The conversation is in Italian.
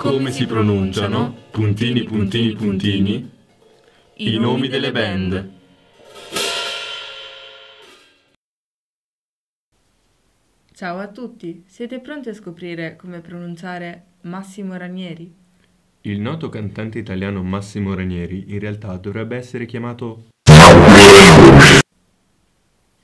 come si pronunciano, puntini puntini puntini, i nomi delle band. Ciao a tutti, siete pronti a scoprire come pronunciare Massimo Ranieri? Il noto cantante italiano Massimo Ranieri in realtà dovrebbe essere chiamato